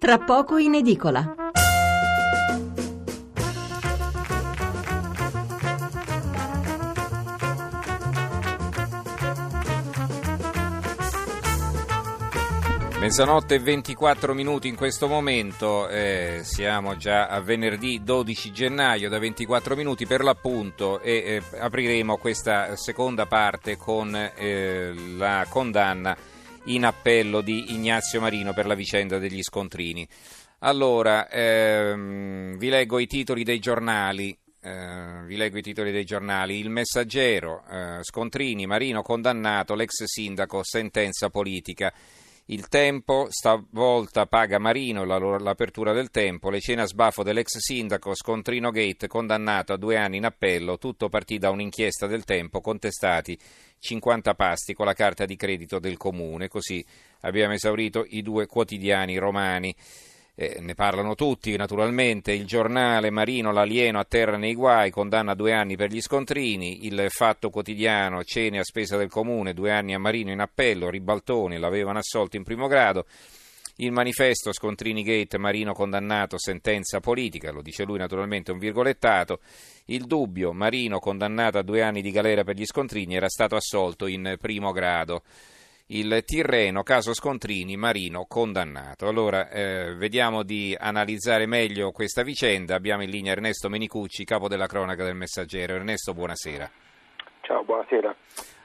tra poco in edicola. Mezzanotte e 24 minuti in questo momento, eh, siamo già a venerdì 12 gennaio da 24 minuti per l'appunto e eh, apriremo questa seconda parte con eh, la condanna in appello di Ignazio Marino per la vicenda degli scontrini. Allora, ehm, vi leggo i titoli dei giornali. Eh, vi leggo i titoli dei giornali. Il messaggero, eh, scontrini, Marino condannato, l'ex sindaco, sentenza politica. Il tempo, stavolta paga Marino la, l'apertura del tempo, le cene a sbaffo dell'ex sindaco, scontrino Gate condannato a due anni in appello, tutto partì da un'inchiesta del tempo, contestati 50 pasti con la carta di credito del comune, così abbiamo esaurito i due quotidiani romani. Eh, ne parlano tutti naturalmente, il giornale Marino l'alieno a terra nei guai, condanna due anni per gli scontrini, il fatto quotidiano cene a spesa del comune, due anni a Marino in appello, ribaltoni l'avevano assolto in primo grado, il manifesto Scontrini Gate, Marino condannato, sentenza politica, lo dice lui naturalmente un virgolettato, il dubbio, Marino condannato a due anni di galera per gli scontrini, era stato assolto in primo grado il Tirreno, caso Scontrini, Marino condannato. Allora, eh, vediamo di analizzare meglio questa vicenda. Abbiamo in linea Ernesto Menicucci, capo della cronaca del Messaggero. Ernesto, buonasera. Ciao, buonasera.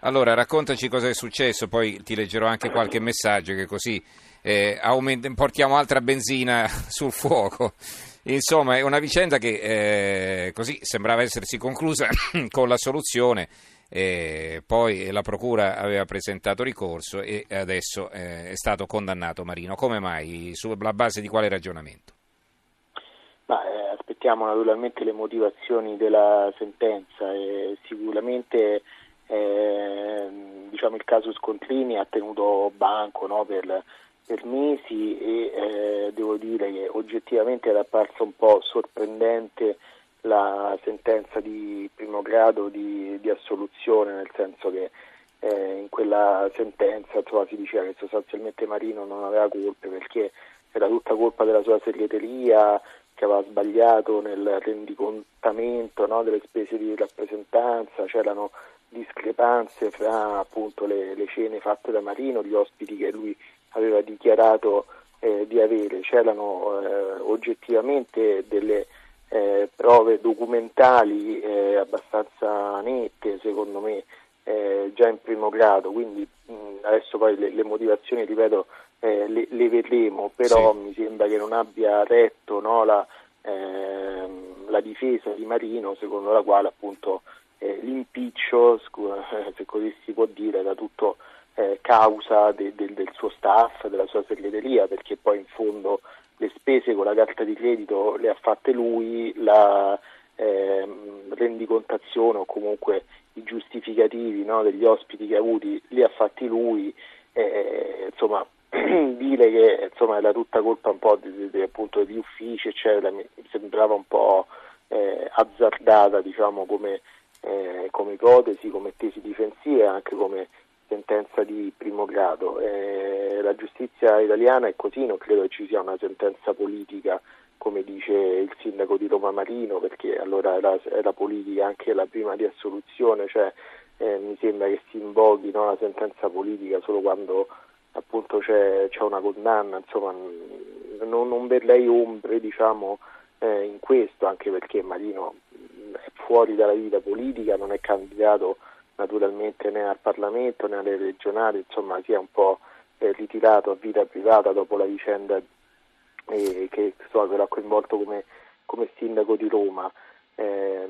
Allora, raccontaci cosa è successo, poi ti leggerò anche qualche messaggio che così eh, aumenta, portiamo altra benzina sul fuoco. Insomma, è una vicenda che eh, così sembrava essersi conclusa con la soluzione eh, poi la Procura aveva presentato ricorso e adesso eh, è stato condannato Marino. Come mai? Sulla base di quale ragionamento? Ma, eh, aspettiamo naturalmente le motivazioni della sentenza. sicuramente ehm, diciamo, il caso Scontrini ha tenuto banco no, per, per, mesi e eh, devo dire che oggettivamente era apparsa un po' sorprendente la sentenza di primo grado di, di assoluzione, nel senso che eh, in quella sentenza insomma, si diceva che sostanzialmente Marino non aveva colpe perché era tutta colpa della sua segreteria che aveva sbagliato nel rendicontamento no, delle spese di rappresentanza, c'erano discrepanze fra appunto le, le, cene fatte da Marino, gli ospiti che lui aveva dichiarato eh, di avere, c'erano eh, oggettivamente delle eh, prove documentali eh, abbastanza secondo me, eh, già in primo grado, quindi mh, adesso poi le, le motivazioni, ripeto, eh, le, le, vedremo, però sì. mi sembra che non abbia retto no, la, ehm, la, difesa di Marino, secondo la quale appunto eh, l'impiccio, se così si può dire, era tutto eh, causa de, de, del suo staff, della sua segreteria, perché poi in fondo le spese con la carta di credito le ha fatte lui, la rendicontazione o comunque i giustificativi no, degli ospiti che ha avuti li ha fatti lui, eh, insomma dire che insomma, era tutta colpa un po' di, di, appunto, di uffici eccetera mi sembrava un po' eh, azzardata diciamo come, eh, come ipotesi, come tesi difensive anche come sentenza di primo grado. Eh, la giustizia italiana è così, non credo che ci sia una sentenza politica come dice il sindaco di Roma Marino, perché allora era, era politica anche la prima di assoluzione, cioè eh, mi sembra che si invoghi no, la sentenza politica solo quando appunto c'è, c'è una condanna, insomma non, non verrei ombre diciamo, eh, in questo, anche perché Marino è fuori dalla vita politica, non è candidato naturalmente né al Parlamento né alle regionali, insomma si è un po' eh, ritirato a vita privata dopo la vicenda eh, che so, l'ha coinvolto come, come, sindaco di Roma. Eh,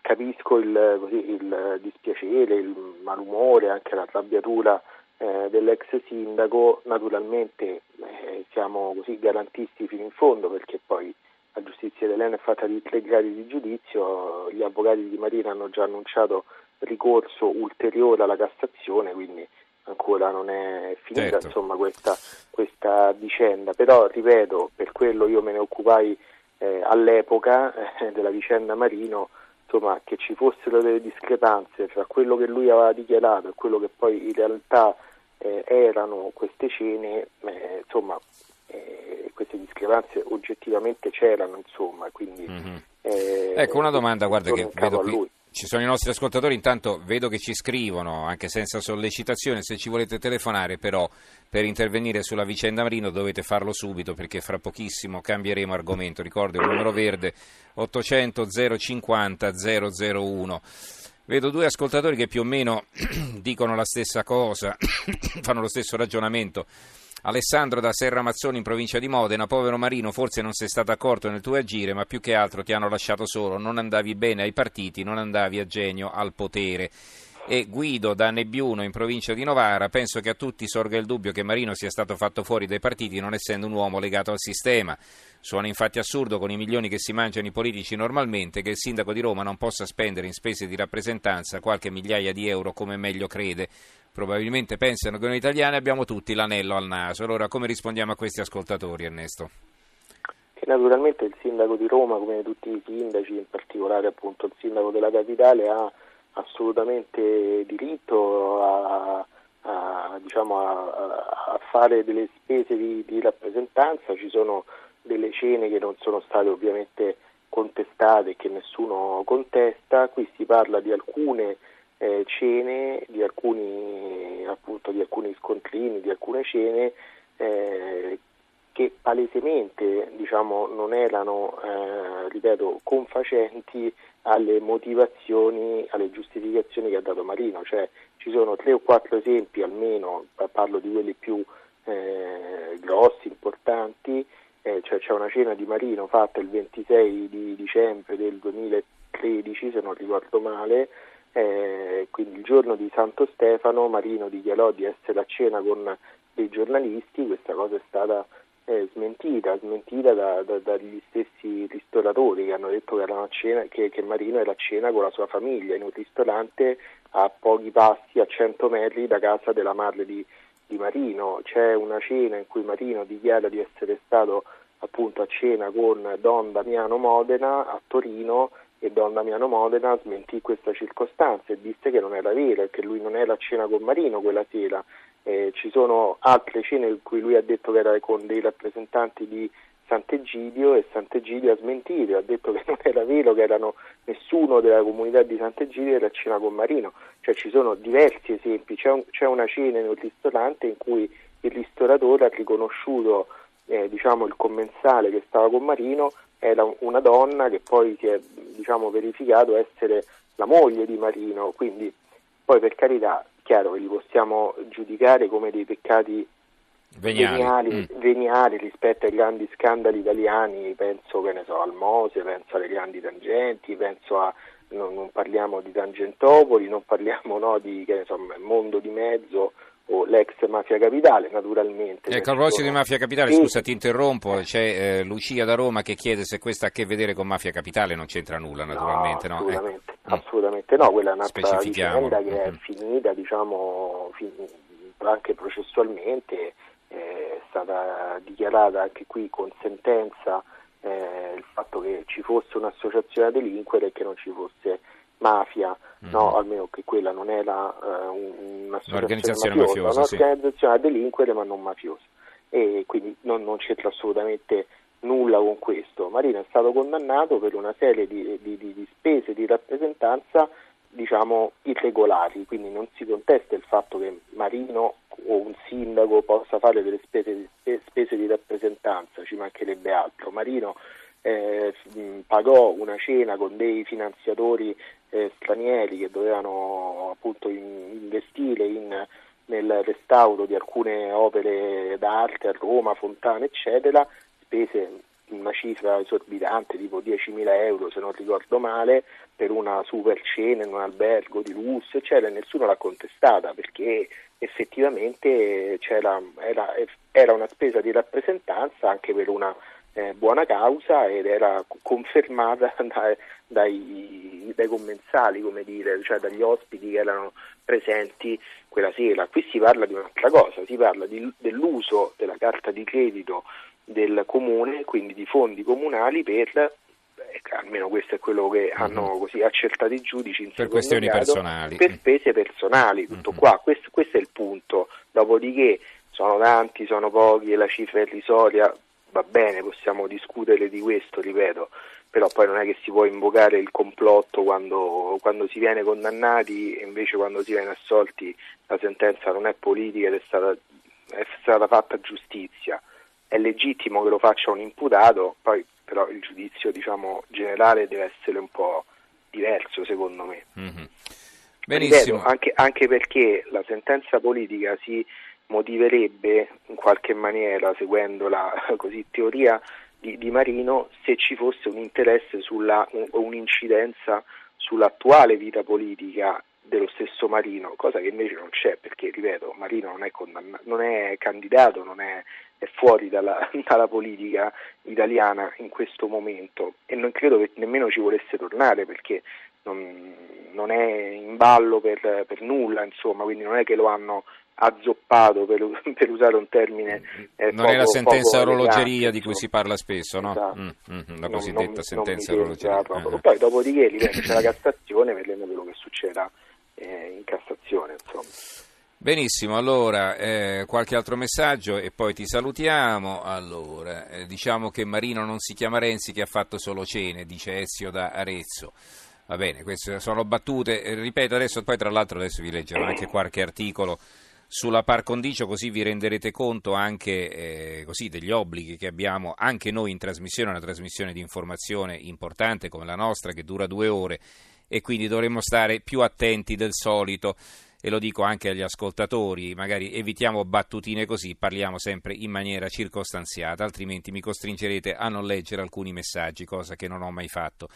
capisco il, così, il, dispiacere, il malumore, anche l'arrabbiatura eh, dell'ex sindaco, naturalmente eh, siamo così garantisti fino in fondo perché poi la giustizia italiana è fatta di tre gradi di giudizio, gli avvocati di Marina hanno già annunciato ricorso ulteriore alla Cassazione, quindi ancora non è finita certo. insomma, questa, questa, vicenda, però ripeto, per quello io me ne occupai eh, all'epoca eh, della vicenda Marino, insomma, che ci fossero delle discrepanze fra quello che lui aveva dichiarato e quello che poi in realtà eh, erano queste cene, eh, insomma, eh, queste discrepanze oggettivamente c'erano, insomma, quindi... Mm-hmm. Eh, ecco una domanda, guarda che vedo qui. Ci sono i nostri ascoltatori, intanto vedo che ci scrivono, anche senza sollecitazione, se ci volete telefonare però per intervenire sulla vicenda Marino dovete farlo subito perché fra pochissimo cambieremo argomento. Ricordo il numero verde 800 050 001. Vedo due ascoltatori che più o meno dicono la stessa cosa, fanno lo stesso ragionamento. Alessandro da Serra Mazzoni in provincia di Modena, povero Marino, forse non sei stato accorto nel tuo agire, ma più che altro ti hanno lasciato solo, non andavi bene ai partiti, non andavi a genio al potere. E Guido da Nebbiuno in provincia di Novara, penso che a tutti sorga il dubbio che Marino sia stato fatto fuori dai partiti non essendo un uomo legato al sistema. Suona infatti assurdo con i milioni che si mangiano i politici normalmente che il sindaco di Roma non possa spendere in spese di rappresentanza qualche migliaia di euro come meglio crede probabilmente pensano che noi italiani abbiamo tutti l'anello al naso. Allora come rispondiamo a questi ascoltatori Ernesto? Naturalmente il sindaco di Roma, come tutti i sindaci, in particolare appunto il sindaco della capitale, ha assolutamente diritto a, a, diciamo, a, fare delle spese di, di rappresentanza, ci sono delle cene che non sono state ovviamente contestate e che nessuno contesta, qui si parla di alcune eh, cene, di alcuni, appunto, di alcuni scontrini, di alcune cene eh, che palesemente diciamo, non erano, eh, ripeto, confacenti alle motivazioni, alle giustificazioni che ha dato Marino, cioè ci sono tre o quattro esempi almeno, parlo di quelli più eh, grossi, importanti, eh, cioè c'è una cena di Marino fatta il 26 di dicembre del 2013 se non ricordo male, eh, quindi il giorno di Santo Stefano Marino dichiarò di essere a cena con dei giornalisti, questa cosa è stata eh, smentita, smentita da, da, dagli stessi ristoratori che hanno detto che, cena, che, che, Marino era a cena con la sua famiglia in un ristorante a pochi passi, a 100 metri da casa della madre di, di Marino. C'è una cena in cui Marino dichiara di essere stato appunto a cena con Don Damiano Modena a Torino e Don Damiano Modena smentì questa circostanza e disse che non era vero che lui non era a cena con Marino quella sera. Eh, ci sono altre cene in cui lui ha detto che era con dei rappresentanti di Sant'Egidio e Sant'Egidio ha smentito, ha detto che non era vero che erano nessuno della comunità di Sant'Egidio era a cena con Marino. Cioè ci sono diversi esempi, c'è, un, c'è una cena in un ristorante in cui il ristoratore ha riconosciuto eh, diciamo, il commensale che stava con Marino era una donna che poi si è diciamo, verificato essere la moglie di Marino, quindi poi per carità, chiaro che li possiamo giudicare come dei peccati veniali, veniali, mm. veniali, rispetto ai grandi scandali italiani, penso che ne so, al Mose, penso alle grandi tangenti, penso a non, non parliamo di Tangentopoli, non parliamo no, di che ne so, mondo di mezzo o l'ex Mafia Capitale naturalmente. Ecco, a proposito di Mafia Capitale, sì. scusa ti interrompo, c'è eh, Lucia da Roma che chiede se questo ha a che vedere con Mafia Capitale, non c'entra nulla naturalmente. No, assolutamente, no? Ecco. Assolutamente no, quella è un'altra vicenda che è mm-hmm. finita diciamo fin- anche processualmente, è stata dichiarata anche qui con sentenza eh, il fatto che ci fosse un'associazione a delinquere e che non ci fosse mafia, mm. no, almeno che quella non era uh, un'organizzazione mafiosa, mafiosa un'organizzazione sì. a delinquere ma non mafiosa e quindi non, non, c'entra assolutamente nulla con questo. Marino è stato condannato per una serie di, di, di, spese di rappresentanza diciamo irregolari, quindi non si contesta il fatto che Marino o un sindaco possa fare delle spese, spese di rappresentanza, ci mancherebbe altro. Marino eh, pagò una cena con dei finanziatori eh, stranieri che dovevano appunto investire in, nel restauro di alcune opere d'arte a Roma, Fontana, eccetera, spese una cifra esorbitante, tipo 10.000 euro se non ricordo male, per una super cena in un albergo di lusso, eccetera, e nessuno l'ha contestata perché effettivamente era, era una spesa di rappresentanza anche per una eh, buona causa ed era confermata dai, dai, dai commensali, come dire, cioè dagli ospiti che erano presenti quella sera. Qui si parla di un'altra cosa, si parla di, dell'uso della carta di credito del comune, quindi di fondi comunali per eh, almeno questo è quello che mhm. hanno così accertato i giudici per questioni grado, personali per spese personali tutto mm-hmm. qua questo, questo, è il punto dopodiché sono tanti sono pochi e la cifra è irrisoria va bene, possiamo discutere di questo, ripeto, però poi non è che si può invocare il complotto quando, quando si viene condannati e invece quando si viene assolti la sentenza non è politica ed è stata, è stata fatta giustizia. È legittimo che lo faccia un imputato, poi però il giudizio diciamo, generale deve essere un po' diverso secondo me. Mm-hmm. Benissimo. Ripeto, anche, anche perché la sentenza politica si motiverebbe in qualche maniera, seguendo la così, teoria di, di, Marino, se ci fosse un interesse sulla, un, un'incidenza sull'attuale vita politica dello stesso Marino, cosa che invece non c'è perché, ripeto, Marino non è, non è candidato, non è, è fuori dalla, dalla, politica italiana in questo momento e non credo che nemmeno ci volesse tornare perché non, non è in ballo per, per, nulla, insomma, quindi non è che lo hanno azzoppato per, per usare un termine eh, non poco, è la sentenza orologeria di cui si parla spesso no? Esatto. Mm, mm, la cosiddetta non, sentenza orologeria eh. poi dopodiché c'è la Cassazione vedremo quello che succederà eh, in Cassazione insomma Benissimo, allora eh, qualche altro messaggio e poi ti salutiamo. Allora, eh, diciamo che Marino non si chiama Renzi che ha fatto solo cene, dice Ezio da Arezzo. Va bene, queste sono battute, eh, ripeto adesso, poi tra l'altro adesso vi leggerò anche qualche articolo sulla par condicio, così vi renderete conto anche eh, così, degli obblighi che abbiamo anche noi in trasmissione, una trasmissione di informazione importante come la nostra che dura due ore e quindi dovremmo stare più attenti del solito e lo dico anche agli ascoltatori, magari evitiamo battutine così, parliamo sempre in maniera circostanziata, altrimenti mi costringerete a non leggere alcuni messaggi, cosa che non ho mai fatto.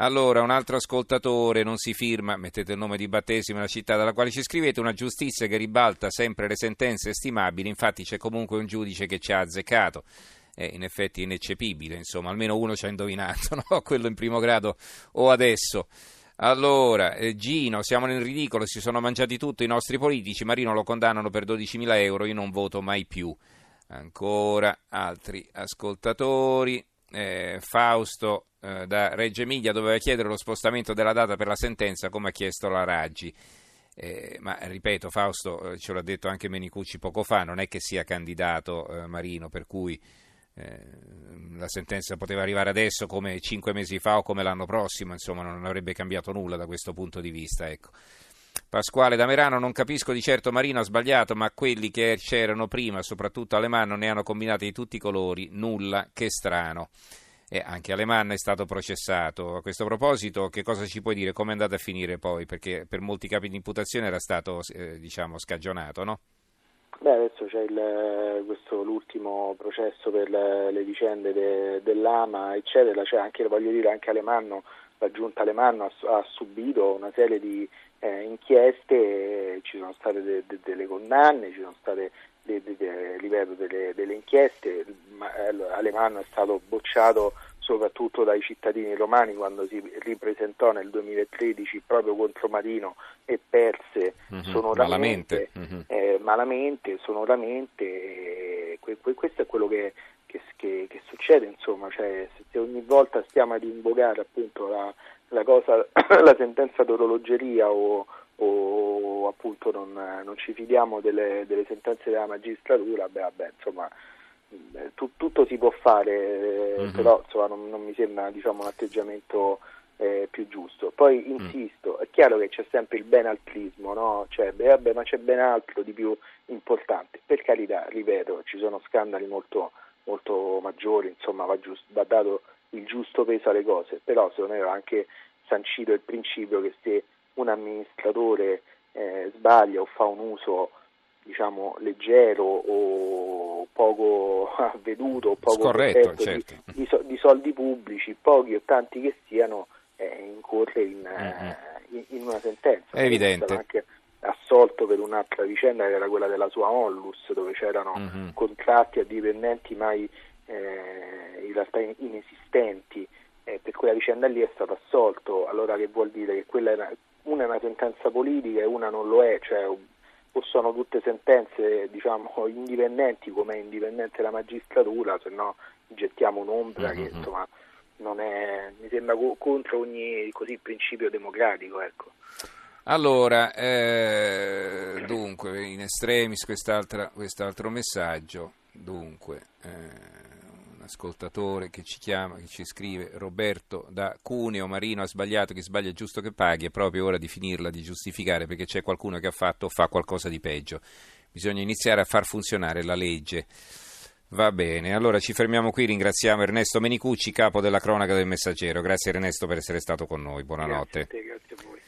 Allora, un altro ascoltatore non si firma, mettete il nome di battesimo e la città dalla quale ci scrivete, una giustizia che ribalta sempre le sentenze estimabili, infatti c'è comunque un giudice che ci ha azzeccato. È in effetti ineccepibile, insomma, almeno uno ci ha indovinato, no? quello in primo grado o adesso. Allora, eh, Gino, siamo nel ridicolo, si sono mangiati tutto i nostri politici, Marino lo condannano per 12.000 euro, io non voto mai più. Ancora altri ascoltatori. Eh, Fausto eh, da Reggio Emilia doveva chiedere lo spostamento della data per la sentenza come ha chiesto la Raggi. Eh, ma ripeto, Fausto eh, ce l'ha detto anche Menicucci poco fa, non è che sia candidato Marino, per cui la sentenza poteva arrivare adesso come cinque mesi fa o come l'anno prossimo, insomma non avrebbe cambiato nulla da questo punto di vista. Ecco. Pasquale da Merano, non capisco di certo Marino ha sbagliato, ma quelli che c'erano prima, soprattutto Alemanno, ne hanno combinati di tutti i colori, nulla, che strano e anche Alemanno è stato processato. A questo proposito, che cosa ci puoi dire? Come è andata a finire poi? Perché per molti capi di imputazione era stato eh, diciamo, scagionato, no? Beh, adesso c'è il, l'ultimo processo per le, le vicende de, dell'AMA, eccetera. C'è anche, voglio dire, anche Alemanno, la giunta Alemanno ha, ha subito una serie di eh, inchieste, ci sono state de, de, delle condanne, ci sono state ripeto, delle, delle, inchieste, ma, allora, Alemanno è stato bocciato soprattutto dai cittadini romani quando si ripresentò nel 2013 proprio contro Marino e perse mm-hmm, sonoramente, malamente, mm-hmm. eh, malamente sonoramente. Que, que, questo è quello che, che, che, che succede, insomma, cioè, se, ogni volta stiamo ad invocare appunto la, la, cosa, la sentenza d'orologeria o, o appunto non, non ci fidiamo delle, delle, sentenze della magistratura, beh, vabbè, insomma, tu, tutto si può fare, mm-hmm. però insomma, non, non, mi sembra diciamo, un atteggiamento eh, più giusto. Poi mm. insisto, è chiaro che c'è sempre il benaltrismo, no? cioè, beh, vabbè, ma c'è ben altro di più importante. Per carità, ripeto, ci sono scandali molto, molto maggiori, insomma va, giusto, va dato il giusto peso alle cose, però secondo me va anche sancito il principio che se un amministratore eh, sbaglia o fa un uso diciamo leggero o poco avveduto o poco Scorretto, certo. di, di, soldi pubblici, pochi o tanti che siano, eh, incorre in, mm-hmm. in, in, una sentenza. È evidente. Anche assolto per un'altra vicenda che era quella della sua onlus dove c'erano mm-hmm. contratti a dipendenti mai eh, in realtà inesistenti eh, per quella vicenda lì è stato assolto allora che vuol dire che quella era, una è una sentenza politica e una non lo è, cioè o sono tutte sentenze diciamo, indipendenti come è indipendente la magistratura, se no gettiamo un'ombra mm-hmm. che insomma è, mi sembra contro ogni così principio democratico. Ecco. Allora, eh, dunque, in estremis quest'altro messaggio, dunque, eh, ascoltatore che ci chiama, che ci scrive Roberto da Cuneo, Marino ha sbagliato, chi sbaglia è giusto che paghi, è proprio ora di finirla, di giustificare perché c'è qualcuno che ha fatto o fa qualcosa di peggio. Bisogna iniziare a far funzionare la legge. Va bene, allora ci fermiamo qui, ringraziamo Ernesto Menicucci, capo della cronaca del Messaggero. Grazie Ernesto per essere stato con noi, buonanotte. Grazie